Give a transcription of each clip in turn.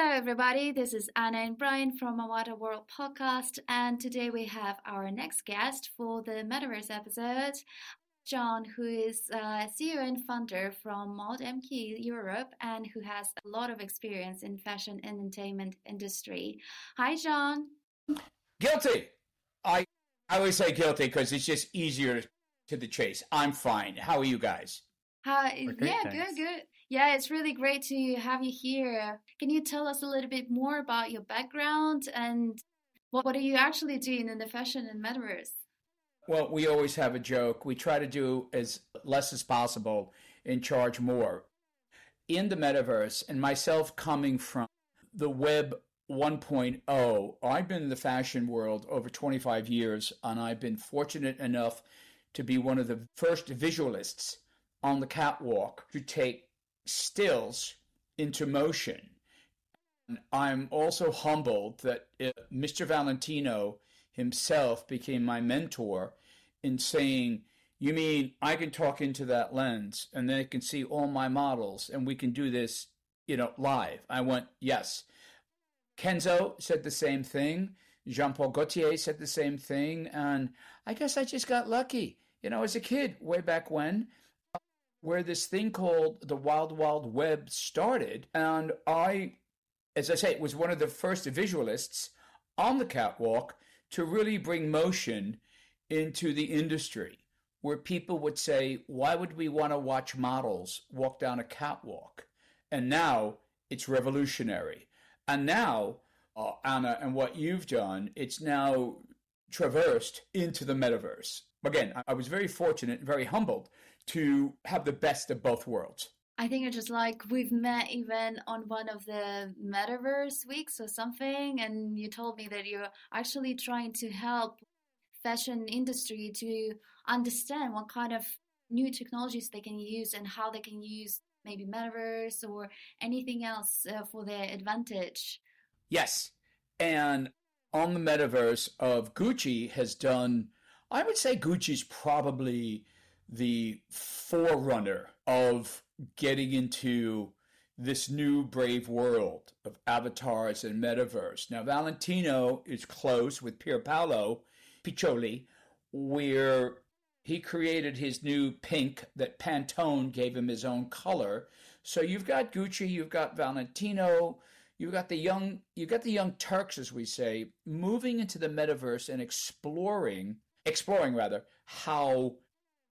Hello, everybody. This is Anna and Brian from Awata World podcast, and today we have our next guest for the Metaverse episode. John, who is uh, CEO and founder from ModeMQ Europe and who has a lot of experience in fashion and entertainment industry. Hi, John. Guilty. I I always say guilty because it's just easier to the chase. I'm fine. How are you guys? Hi. yeah, thanks. good, good. Yeah, it's really great to have you here. Can you tell us a little bit more about your background and what, what are you actually doing in the fashion and metaverse? Well, we always have a joke. We try to do as less as possible and charge more. In the metaverse, and myself coming from the web 1.0, I've been in the fashion world over 25 years, and I've been fortunate enough to be one of the first visualists on the catwalk to take stills into motion. I'm also humbled that uh, Mr. Valentino himself became my mentor in saying, You mean I can talk into that lens and then it can see all my models and we can do this, you know, live? I went, Yes. Kenzo said the same thing. Jean Paul Gaultier said the same thing. And I guess I just got lucky. You know, as a kid, way back when, where this thing called the Wild Wild Web started. And I, as I say, was one of the first visualists on the catwalk to really bring motion into the industry where people would say, Why would we want to watch models walk down a catwalk? And now it's revolutionary. And now, uh, Anna, and what you've done, it's now traversed into the metaverse. Again, I was very fortunate and very humbled to have the best of both worlds. I think it's just like we've met even on one of the metaverse weeks or something, and you told me that you're actually trying to help fashion industry to understand what kind of new technologies they can use and how they can use maybe metaverse or anything else uh, for their advantage. Yes, and on the metaverse of Gucci has done. I would say Gucci's probably the forerunner of getting into this new brave world of avatars and metaverse. Now, Valentino is close with Pier Paolo Piccioli, where he created his new pink that Pantone gave him his own color. So you've got Gucci, you've got Valentino, you've got the young you've got the young Turks, as we say, moving into the metaverse and exploring exploring rather how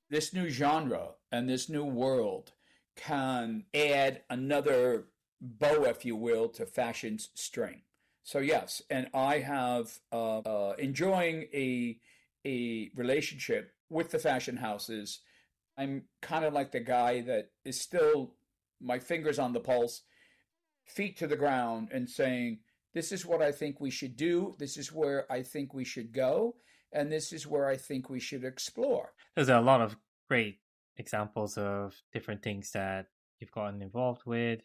this new genre and this new world can add another bow, if you will, to fashion's string. So yes, and I have uh, uh, enjoying a a relationship with the fashion houses. I'm kind of like the guy that is still my fingers on the pulse, feet to the ground, and saying, "This is what I think we should do. This is where I think we should go." And this is where I think we should explore. There's a lot of great examples of different things that you've gotten involved with.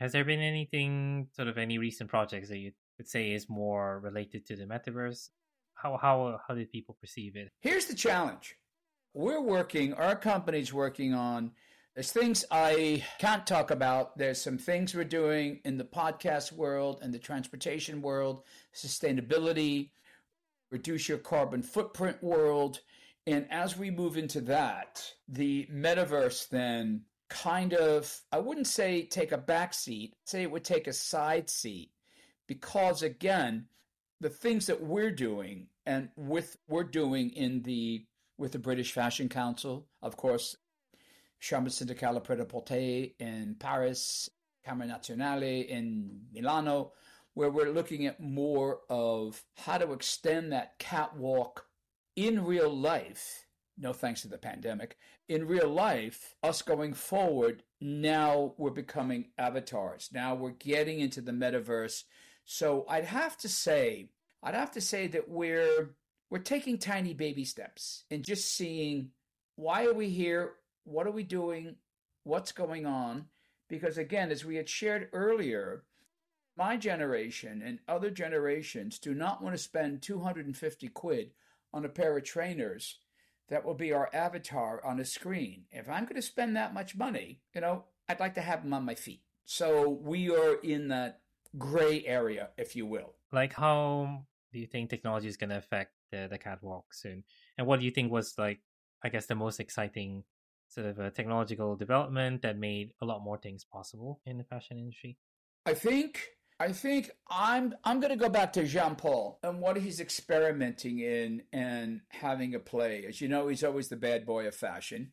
Has there been anything, sort of any recent projects that you would say is more related to the metaverse? How how how did people perceive it? Here's the challenge. We're working, our company's working on there's things I can't talk about. There's some things we're doing in the podcast world and the transportation world, sustainability, reduce your carbon footprint world. And as we move into that, the metaverse then kind of, I wouldn't say take a back seat, say it would take a side seat. Because again, the things that we're doing and with we're doing in the with the British Fashion Council, of course, Chambre Syndicale Pret-à-Porter in Paris, Camera Nazionale in Milano, where we're looking at more of how to extend that catwalk in real life. No thanks to the pandemic. In real life, us going forward, now we're becoming avatars. Now we're getting into the metaverse. So I'd have to say, I'd have to say that we're we're taking tiny baby steps and just seeing why are we here? What are we doing? What's going on? Because again, as we had shared earlier, my generation and other generations do not want to spend 250 quid on a pair of trainers that will be our avatar on a screen. If I'm going to spend that much money, you know, I'd like to have them on my feet. So we are in that gray area, if you will. Like, how do you think technology is going to affect the, the catwalk soon? And what do you think was like, I guess, the most exciting sort of a technological development that made a lot more things possible in the fashion industry? I think I think I'm I'm going to go back to Jean Paul and what he's experimenting in and having a play. As you know, he's always the bad boy of fashion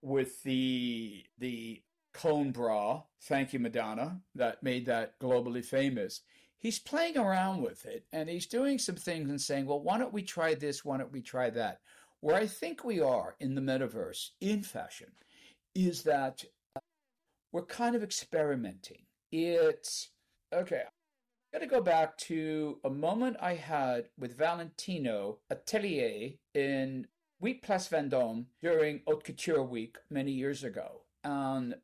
with the the cone bra. Thank you, Madonna, that made that globally famous. He's playing around with it and he's doing some things and saying, well, why don't we try this? Why don't we try that? Where I think we are in the metaverse in fashion is that uh, we're kind of experimenting. It's okay. I'm going to go back to a moment I had with Valentino Atelier in Week Place Vendôme during Haute Couture Week many years ago. And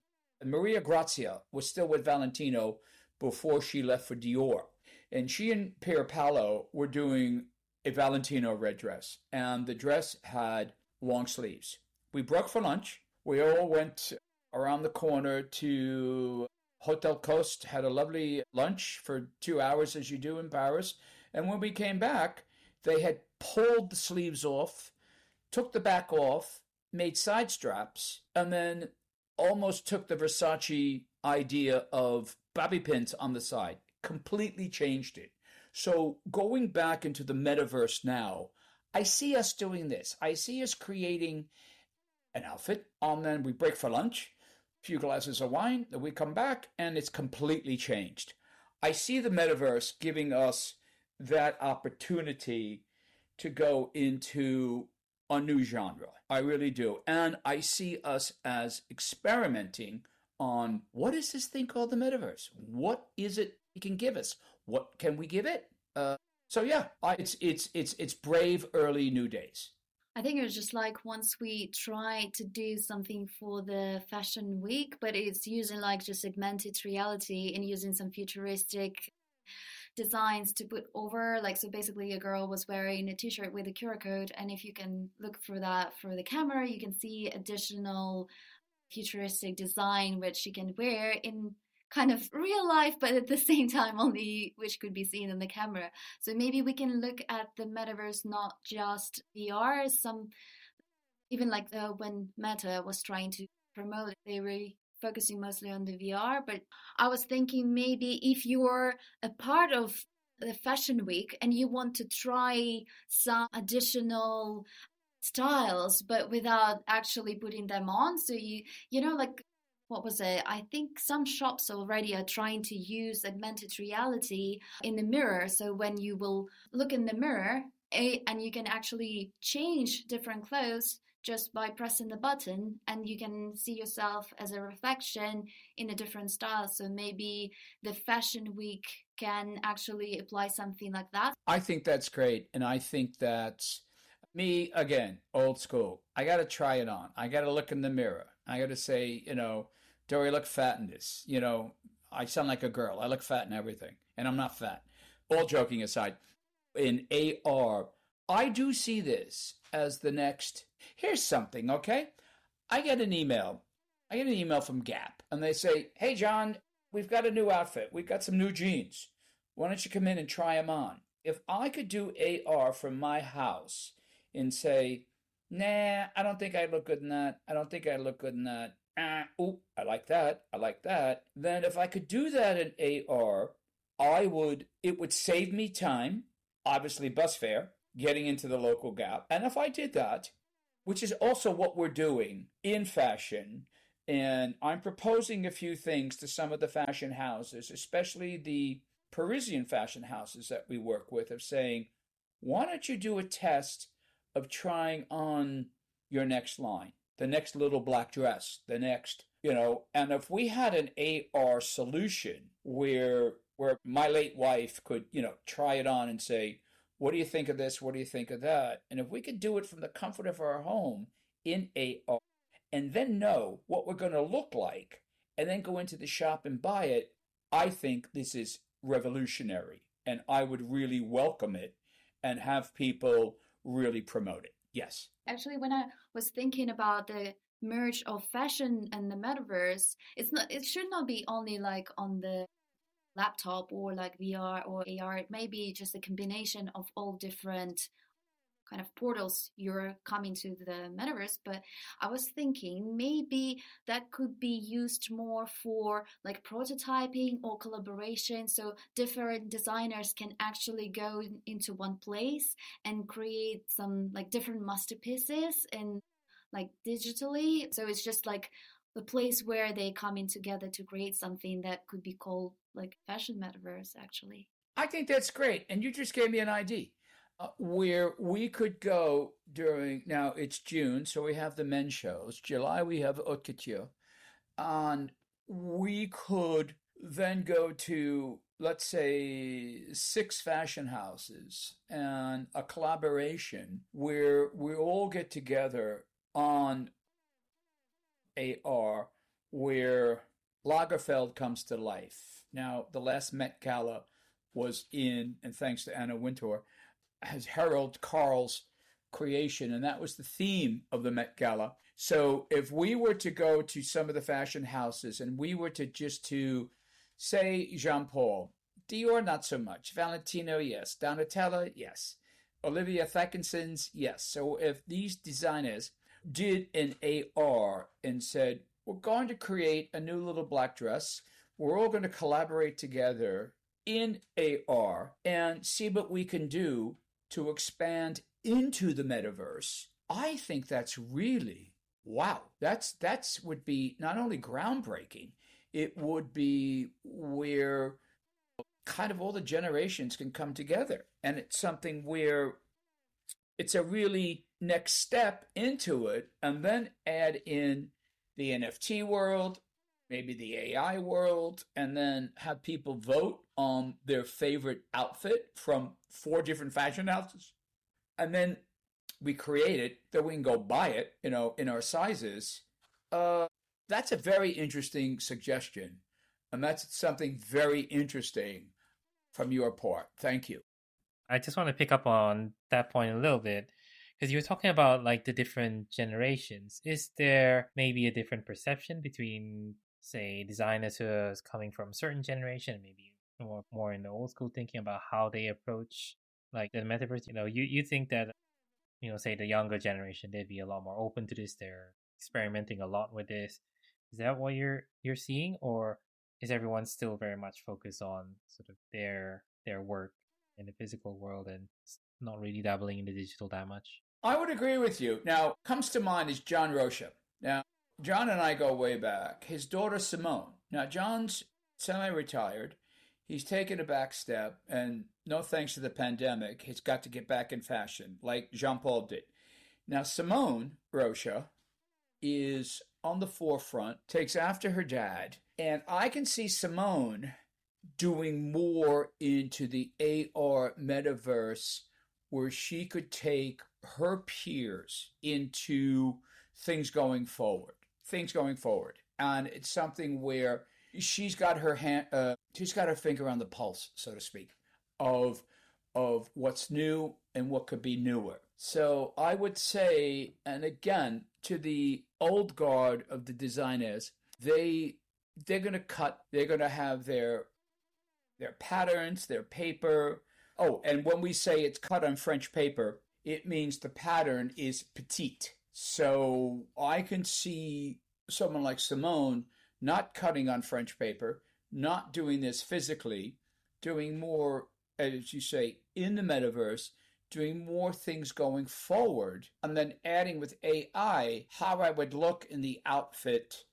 Maria Grazia was still with Valentino before she left for Dior. And she and Pier Paolo were doing a Valentino red dress, and the dress had long sleeves. We broke for lunch. We all went around the corner to Hotel Costes, had a lovely lunch for two hours, as you do in Paris. And when we came back, they had pulled the sleeves off, took the back off, made side straps, and then almost took the Versace idea of bobby pins on the side, completely changed it. So going back into the metaverse now, I see us doing this. I see us creating an outfit, and then we break for lunch, few glasses of wine, we come back, and it's completely changed. I see the metaverse giving us that opportunity to go into a new genre. I really do. And I see us as experimenting on what is this thing called the metaverse? What is it it can give us? What can we give it? Uh, so yeah, I, it's it's it's it's brave early new days. I think it was just like once we tried to do something for the fashion week, but it's using like just augmented reality and using some futuristic designs to put over like so basically a girl was wearing a t-shirt with a QR code and if you can look for that for the camera you can see additional futuristic design which she can wear in kind of real life, but at the same time, only which could be seen in the camera. So maybe we can look at the metaverse not just VR, some even like the, when Meta was trying to promote they were focusing mostly on the VR. But I was thinking maybe if you're a part of the fashion week and you want to try some additional styles but without actually putting them on so you you know like what was it? I think some shops already are trying to use augmented reality in the mirror. So when you will look in the mirror eh, and you can actually change different clothes just by pressing the button and you can see yourself as a reflection in a different style. So maybe the fashion week can actually apply something like that. I think that's great. And I think that me, again, old school, I got to try it on. I got to look in the mirror. I got to say, you know, Dory, look fat in this. You know, I sound like a girl. I look fat in everything, and I'm not fat. All joking aside, in AR, I do see this as the next. Here's something, okay? I get an email. I get an email from Gap, and they say, "Hey, John, we've got a new outfit. We've got some new jeans. Why don't you come in and try them on?" If I could do AR from my house and say, "Nah, I don't think I look good in that. I don't think I look good in that uh, oh, I like that, I like that, then if I could do that in AR, I would, it would save me time, obviously bus fare, getting into the local gap. And if I did that, which is also what we're doing in fashion, and I'm proposing a few things to some of the fashion houses, especially the Parisian fashion houses that we work with, of saying, why don't you do a test of trying on your next line? the next little black dress, the next, you know, and if we had an AR solution where where my late wife could, you know, try it on and say, what do you think of this? What do you think of that? And if we could do it from the comfort of our home in AR and then know what we're going to look like and then go into the shop and buy it, I think this is revolutionary and I would really welcome it and have people really promote it. Yes. Actually, when I was thinking about the merge of fashion and the metaverse, it's not. It should not be only like on the laptop or like VR or AR. It may be just a combination of all different kind of portals you're coming to the metaverse but i was thinking maybe that could be used more for like prototyping or collaboration so different designers can actually go into one place and create some like different masterpieces and like digitally. So it's just like the place where they come in together to create something that could be called like fashion metaverse actually. I think that's great and you just gave me an idea uh, where we could go during now it's June, so we have the men's shows. July we have haute couture, and we could then go to let's say six fashion houses and a collaboration where we all get together on AR where Lagerfeld comes to life. Now, the last Met Gala was in, and thanks to Anna Wintour, has Harold Carl's creation, and that was the theme of the Met Gala. So if we were to go to some of the fashion houses and we were to just to say Jean Paul, Dior not so much, Valentino yes, Donatella yes, Olivia Thakkinson's yes. So if these designers did an AR and said we're going to create a new little black dress, we're all going to collaborate together in AR and see what we can do to expand into the metaverse, I think that's really wow. That's that's would be not only groundbreaking, it would be where kind of all the generations can come together. And it's something where it's a really next step into it, and then add in the NFT world, maybe the AI world, and then have people vote on their favorite outfit from four different fashion houses. And then we create it, that we can go buy it, you know, in our sizes. Uh, that's a very interesting suggestion. And that's something very interesting from your part. Thank you. I just want to pick up on that point a little bit because you were talking about like the different generations. Is there maybe a different perception between say designers who uh, are coming from a certain generation, maybe more more in the old school thinking about how they approach like the metaverse. You know, you you think that you know, say the younger generation, they'd be a lot more open to this. They're experimenting a lot with this. Is that what you're you're seeing, or is everyone still very much focused on sort of their their work in the physical world and not really dabbling in the digital that much? I would agree with you. Now, comes to mind is John Rocha. Now, John and I go way back. His daughter Simone. Now, John's semi retired. He's taken a back step, and no thanks to the pandemic, he's got to get back in fashion, like Jean Paul did. Now, Simone Rocha is on the forefront, takes after her dad, and I can see Simone doing more into the AR metaverse where she could take her peers into things going forward things going forward. And it's something where she's got her hand, uh, she's got her finger on the pulse, so to speak, of of what's new and what could be newer. So I would say, and again, to the old guard of the designers, they they're going to cut. They're going to have their their patterns, their paper. Oh, and when we say it's cut on French paper, it means the pattern is petite. So I can see someone like Simone not cutting on French paper, not doing this physically, doing more, as you say, in the metaverse, doing more things going forward, and then adding with AI how I would look in the outfit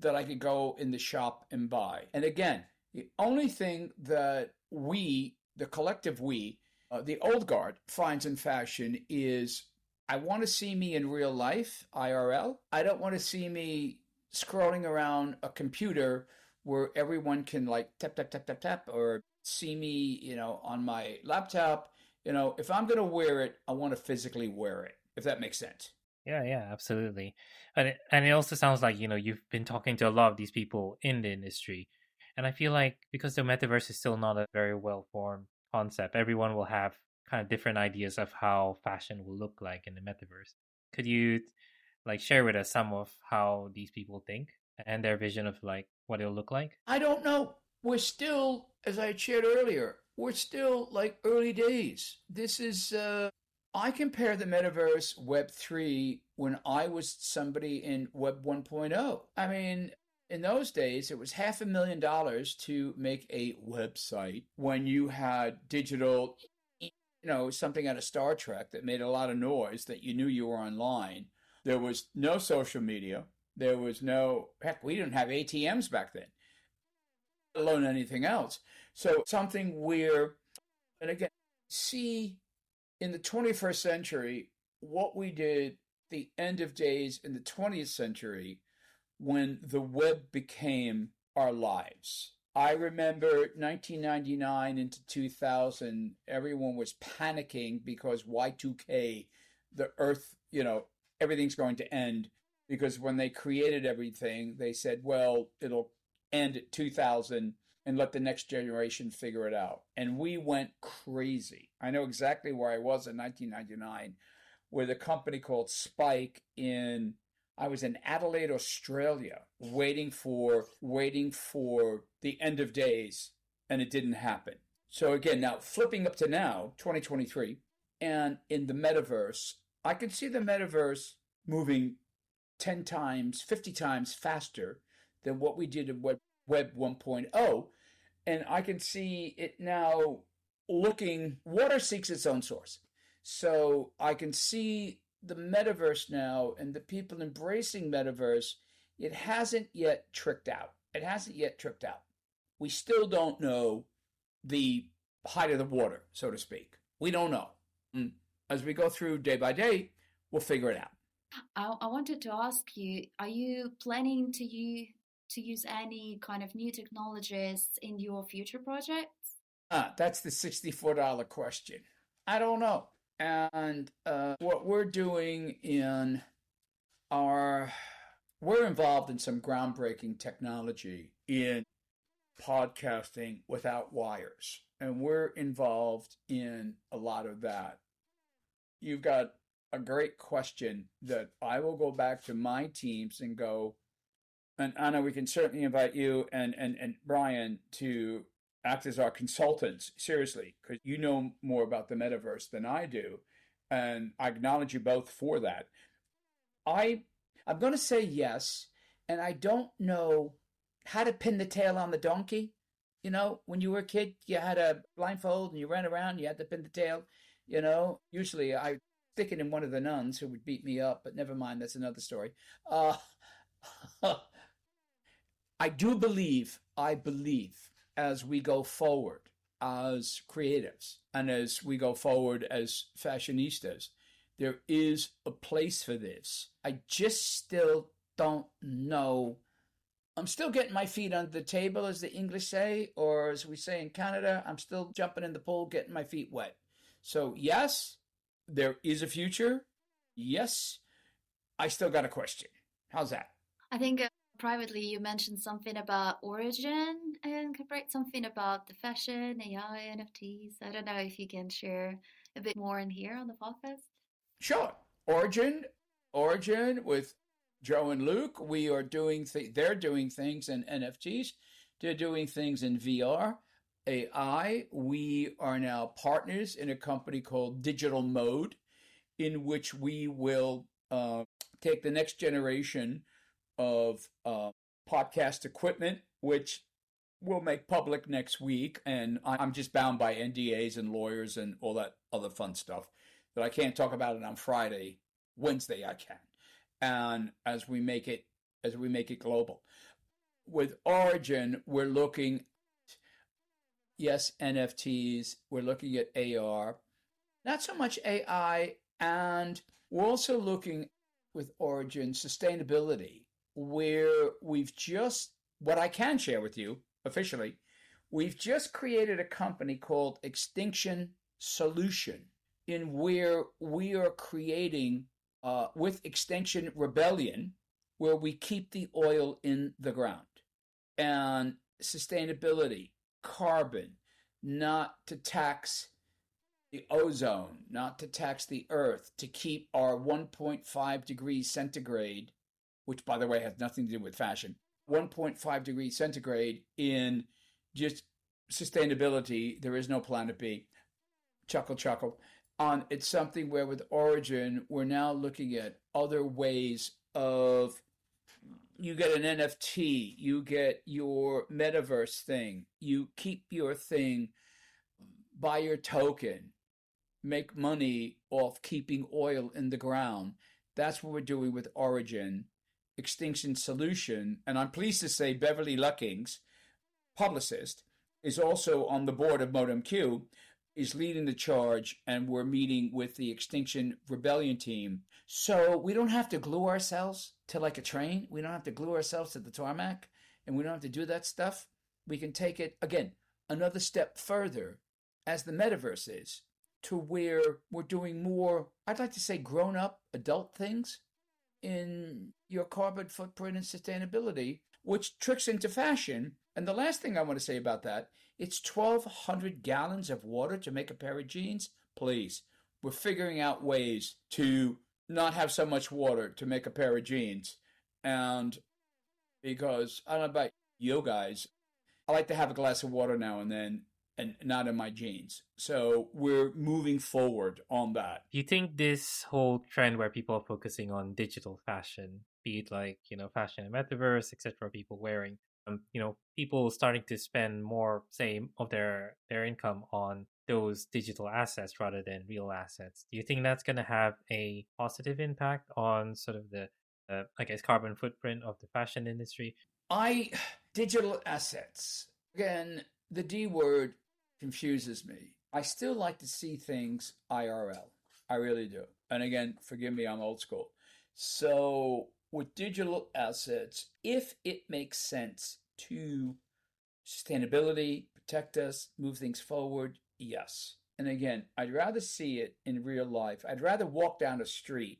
that I could go in the shop and buy. And again, the only thing that we, the collective we, uh, the old guard finds in fashion is I want to see me in real life, IRL. I don't want to see me scrolling around a computer where everyone can like tap, tap, tap, tap, tap, or see me, you know, on my laptop. You know, if I'm going to wear it, I want to physically wear it, if that makes sense. Yeah, yeah, absolutely. And it, and it also sounds like, you know, you've been talking to a lot of these people in the industry. And I feel like because the metaverse is still not a very well formed concept, everyone will have kind of different ideas of how fashion will look like in the metaverse. Could you like share with us some of how these people think and their vision of like what it'll look like? I don't know. we're still, as I shared earlier, we're still like early days. This is, uh, I compare the metaverse Web 3 when I was somebody in Web 1.0. I mean, in those days, it was half a million dollars to make a website when you had digital, you know, something out of Star Trek that made a lot of noise that you knew you were online. There was no social media. There was no, heck, we didn't have ATMs back then, let alone anything else. So something where, and again, see in the 21st century what we did the end of days in the 20th century when the web became our lives. I remember 1999 into 2000, everyone was panicking because Y2K, the earth, you know, everything's going to end. Because when they created everything, they said, well, it'll end at 2000 and let the next generation figure it out. And we went crazy. I know exactly where I was in 1999 with a company called Spike in I was in Adelaide, Australia, waiting for waiting for the end of days and it didn't happen. So again, now flipping up to now, 2023, and in the metaverse, I can see the metaverse moving 10 times, 50 times faster than what we did in Web, Web 1.0. And I can see it now looking, water seeks its own source. So I can see the metaverse now and the people embracing metaverse, it hasn't yet tricked out. It hasn't yet tricked out. We still don't know the height of the water, so to speak. We don't know. And as we go through day by day, we'll figure it out. I, I wanted to ask you: Are you planning to use to use any kind of new technologies in your future projects? Ah, that's the sixty-four dollar question. I don't know. And uh, what we're doing in our, we're involved in some groundbreaking technology in podcasting without wires. And we're involved in a lot of that. You've got a great question that I will go back to my teams and go, and Anna, we can certainly invite you and, and, and Brian to act as our consultants, seriously, because you know more about the metaverse than I do. And I acknowledge you both for that. I I'm gonna say yes, and I don't know how to pin the tail on the donkey. You know, when you were a kid, you had a blindfold and you ran around, you had to pin the tail. You know, usually I stick it in one of the nuns who would beat me up, but never mind, that's another story. Uh, I do believe, I believe as we go forward as creatives and as we go forward as fashionistas. There is a place for this. I just still don't know. I'm still getting my feet under the table, as the English say, or as we say in Canada, I'm still jumping in the pool, getting my feet wet. So, yes, there is a future. Yes, I still got a question. How's that? I think uh, privately you mentioned something about origin and correct something about the fashion, AI, NFTs. I don't know if you can share a bit more in here on the podcast. Sure. Origin, Origin with Joe and Luke. We are doing th- they're doing things in NFTs. They're doing things in VR, AI. We are now partners in a company called Digital Mode, in which we will uh, take the next generation of uh, podcast equipment, which we'll make public next week. And I'm just bound by NDAs and lawyers and all that other fun stuff that I can't talk about it on Friday. Wednesday I can. And as we make it as we make it global. With Origin, we're looking yes, NFTs, we're looking at AR, not so much AI, and we're also looking with Origin sustainability where we've just, what I can share with you officially, we've just created a company called Extinction Solution, in where we are creating, uh, with Extinction Rebellion, where we keep the oil in the ground. And sustainability, carbon, not to tax the ozone, not to tax the earth, to keep our 1.5 degrees centigrade which by the way has nothing to do with fashion, 1.5 degrees centigrade in just sustainability. There is no planet B. Chuckle, chuckle. On it's something where with Origin, we're now looking at other ways of you get an NFT, you get your metaverse thing, you keep your thing, buy your token, make money off keeping oil in the ground. That's what we're doing with Origin, Extinction Solution. And I'm pleased to say Beverly Luckings, publicist, is also on the board of ModeMQ, is leading the charge, and we're meeting with the Extinction Rebellion team. So we don't have to glue ourselves to like a train. We don't have to glue ourselves to the tarmac, and we don't have to do that stuff. We can take it, again, another step further as the metaverse is to where we're doing more, I'd like to say grown up adult things in your carbon footprint and sustainability, which tricks into fashion. And the last thing I want to say about that, it's 1,200 gallons of water to make a pair of jeans. Please, we're figuring out ways to not have so much water to make a pair of jeans. And because I don't know about you guys, I like to have a glass of water now and then and not in my jeans. So we're moving forward on that. You think this whole trend where people are focusing on digital fashion, be it like, you know, fashion and metaverse, etc., people wearing, um, you know, people starting to spend more, say, of their their income on those digital assets rather than real assets. Do you think that's going to have a positive impact on sort of the, uh, I guess, carbon footprint of the fashion industry? I digital assets again. The D word confuses me. I still like to see things IRL. I really do. And again, forgive me, I'm old school. So, with digital assets, if it makes sense to sustainability, protect us, move things forward, yes. And again, I'd rather see it in real life. I'd rather walk down a street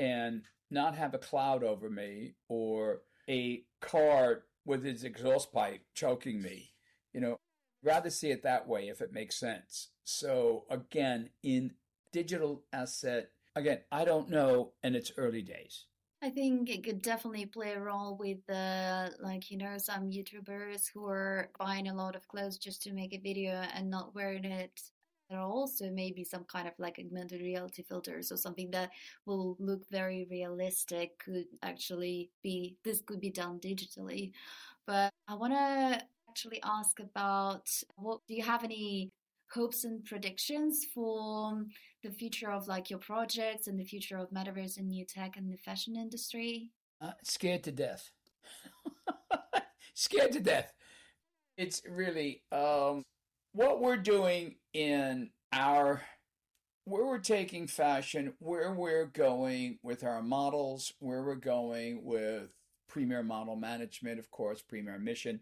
and not have a cloud over me or a car with its exhaust pipe choking me. You know, rather see it that way if it makes sense. So again, in digital asset, again, I don't know, and it's early days. I think it could definitely play a role with the like you know some YouTubers who are buying a lot of clothes just to make a video and not wearing it at all. So maybe some kind of like augmented reality filters or something that will look very realistic could actually be this could be done digitally. But I want to actually ask about what do you have any hopes and predictions for the future of like your projects and the future of metaverse and new tech and the fashion industry? Uh, scared to death. scared to death. It's really um, what we're doing in our where we're taking fashion, where we're going with our models, where we're going with premier model management, of course, premier mission,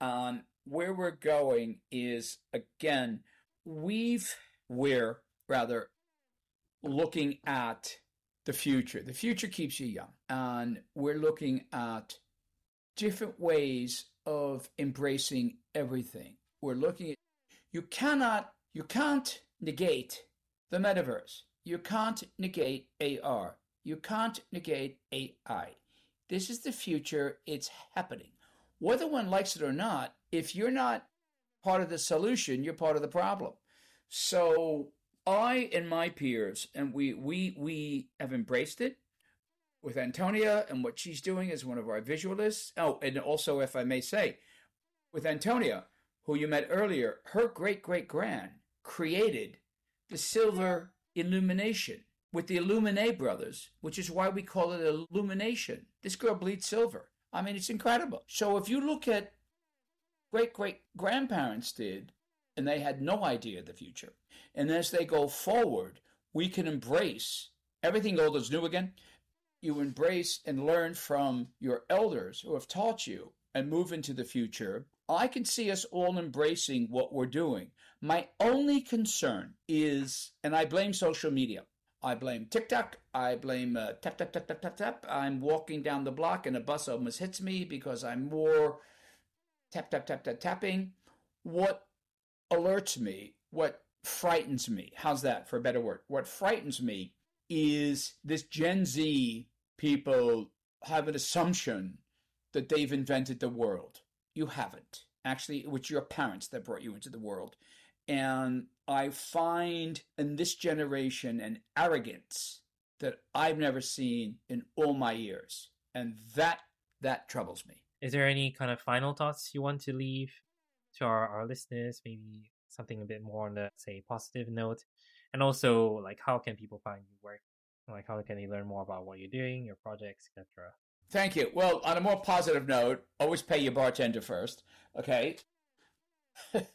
on where we're going is again, we've, we're rather looking at the future. The future keeps you young, and we're looking at different ways of embracing everything. We're looking at you cannot you can't negate the metaverse. You can't negate AR. You can't negate AI. This is the future. It's happening whether one likes it or not, if you're not part of the solution, you're part of the problem. So I and my peers, and we we we have embraced it with Antonia and what she's doing as one of our visualists. Oh, and also, if I may say, with Antonia, who you met earlier, her great great grand created the silver illumination with the Illuminae brothers, which is why we call it illumination. This girl bleeds silver. I mean, it's incredible. So if you look at great great grandparents did, and they had no idea of the future, and as they go forward, we can embrace everything old is new again. You embrace and learn from your elders who have taught you and move into the future. I can see us all embracing what we're doing. My only concern is, and I blame social media, I blame TikTok. I blame uh, tap, tap, tap, tap, tap, tap. I'm walking down the block and a bus almost hits me because I'm more tap, tap, tap, tap, tapping. What alerts me, what frightens me, how's that for a better word? What frightens me is this Gen Z people have an assumption that they've invented the world. You haven't. Actually, it was your parents that brought you into the world. And I find in this generation an arrogance that I've never seen in all my years. And that that troubles me. Is there any kind of final thoughts you want to leave to our, our listeners? Maybe something a bit more on the say positive note. And also like how can people find your work? Like how can they learn more about what you're doing, your projects, etc. Thank you. Well, on a more positive note, always pay your bartender first. Okay.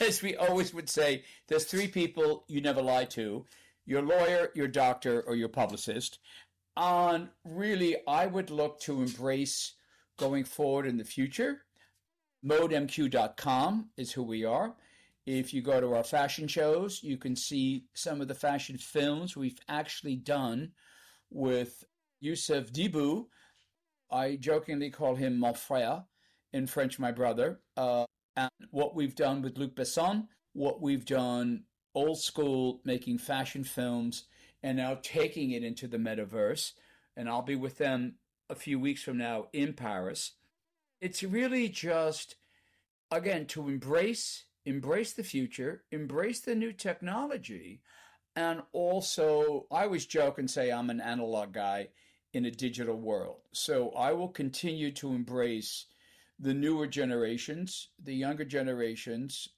As we always would say, there's three people you never lie to your lawyer, your doctor, or your publicist. On really, I would look to embrace going forward in the future. ModeMQ.com is who we are. If you go to our fashion shows, you can see some of the fashion films we've actually done with Youssef Dibou. I jokingly call him mon in French, my brother. Uh, and what we've done with Luc Besson, what we've done old school making fashion films, and now taking it into the metaverse. And I'll be with them a few weeks from now in Paris. It's really just, again, to embrace embrace the future, embrace the new technology, and also I always joke and say I'm an analog guy in a digital world. So I will continue to embrace the newer generations, the younger generations,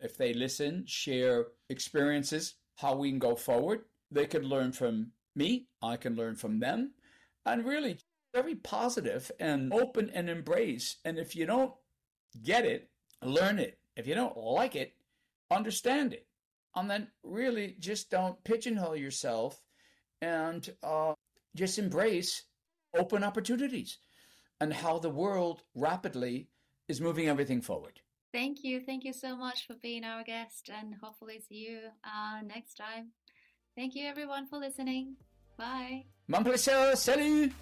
if they listen, share experiences, how we can go forward. They could learn from me, I can learn from them, and really very positive and open and embrace. And if you don't get it, learn it. If you don't like it, understand it. And then really just don't pigeonhole yourself and uh, just embrace open opportunities and how the world rapidly is moving everything forward. Thank you. Thank you so much for being our guest and hopefully see you uh, next time. Thank you everyone for listening. Bye. Mon plaisir. Salut.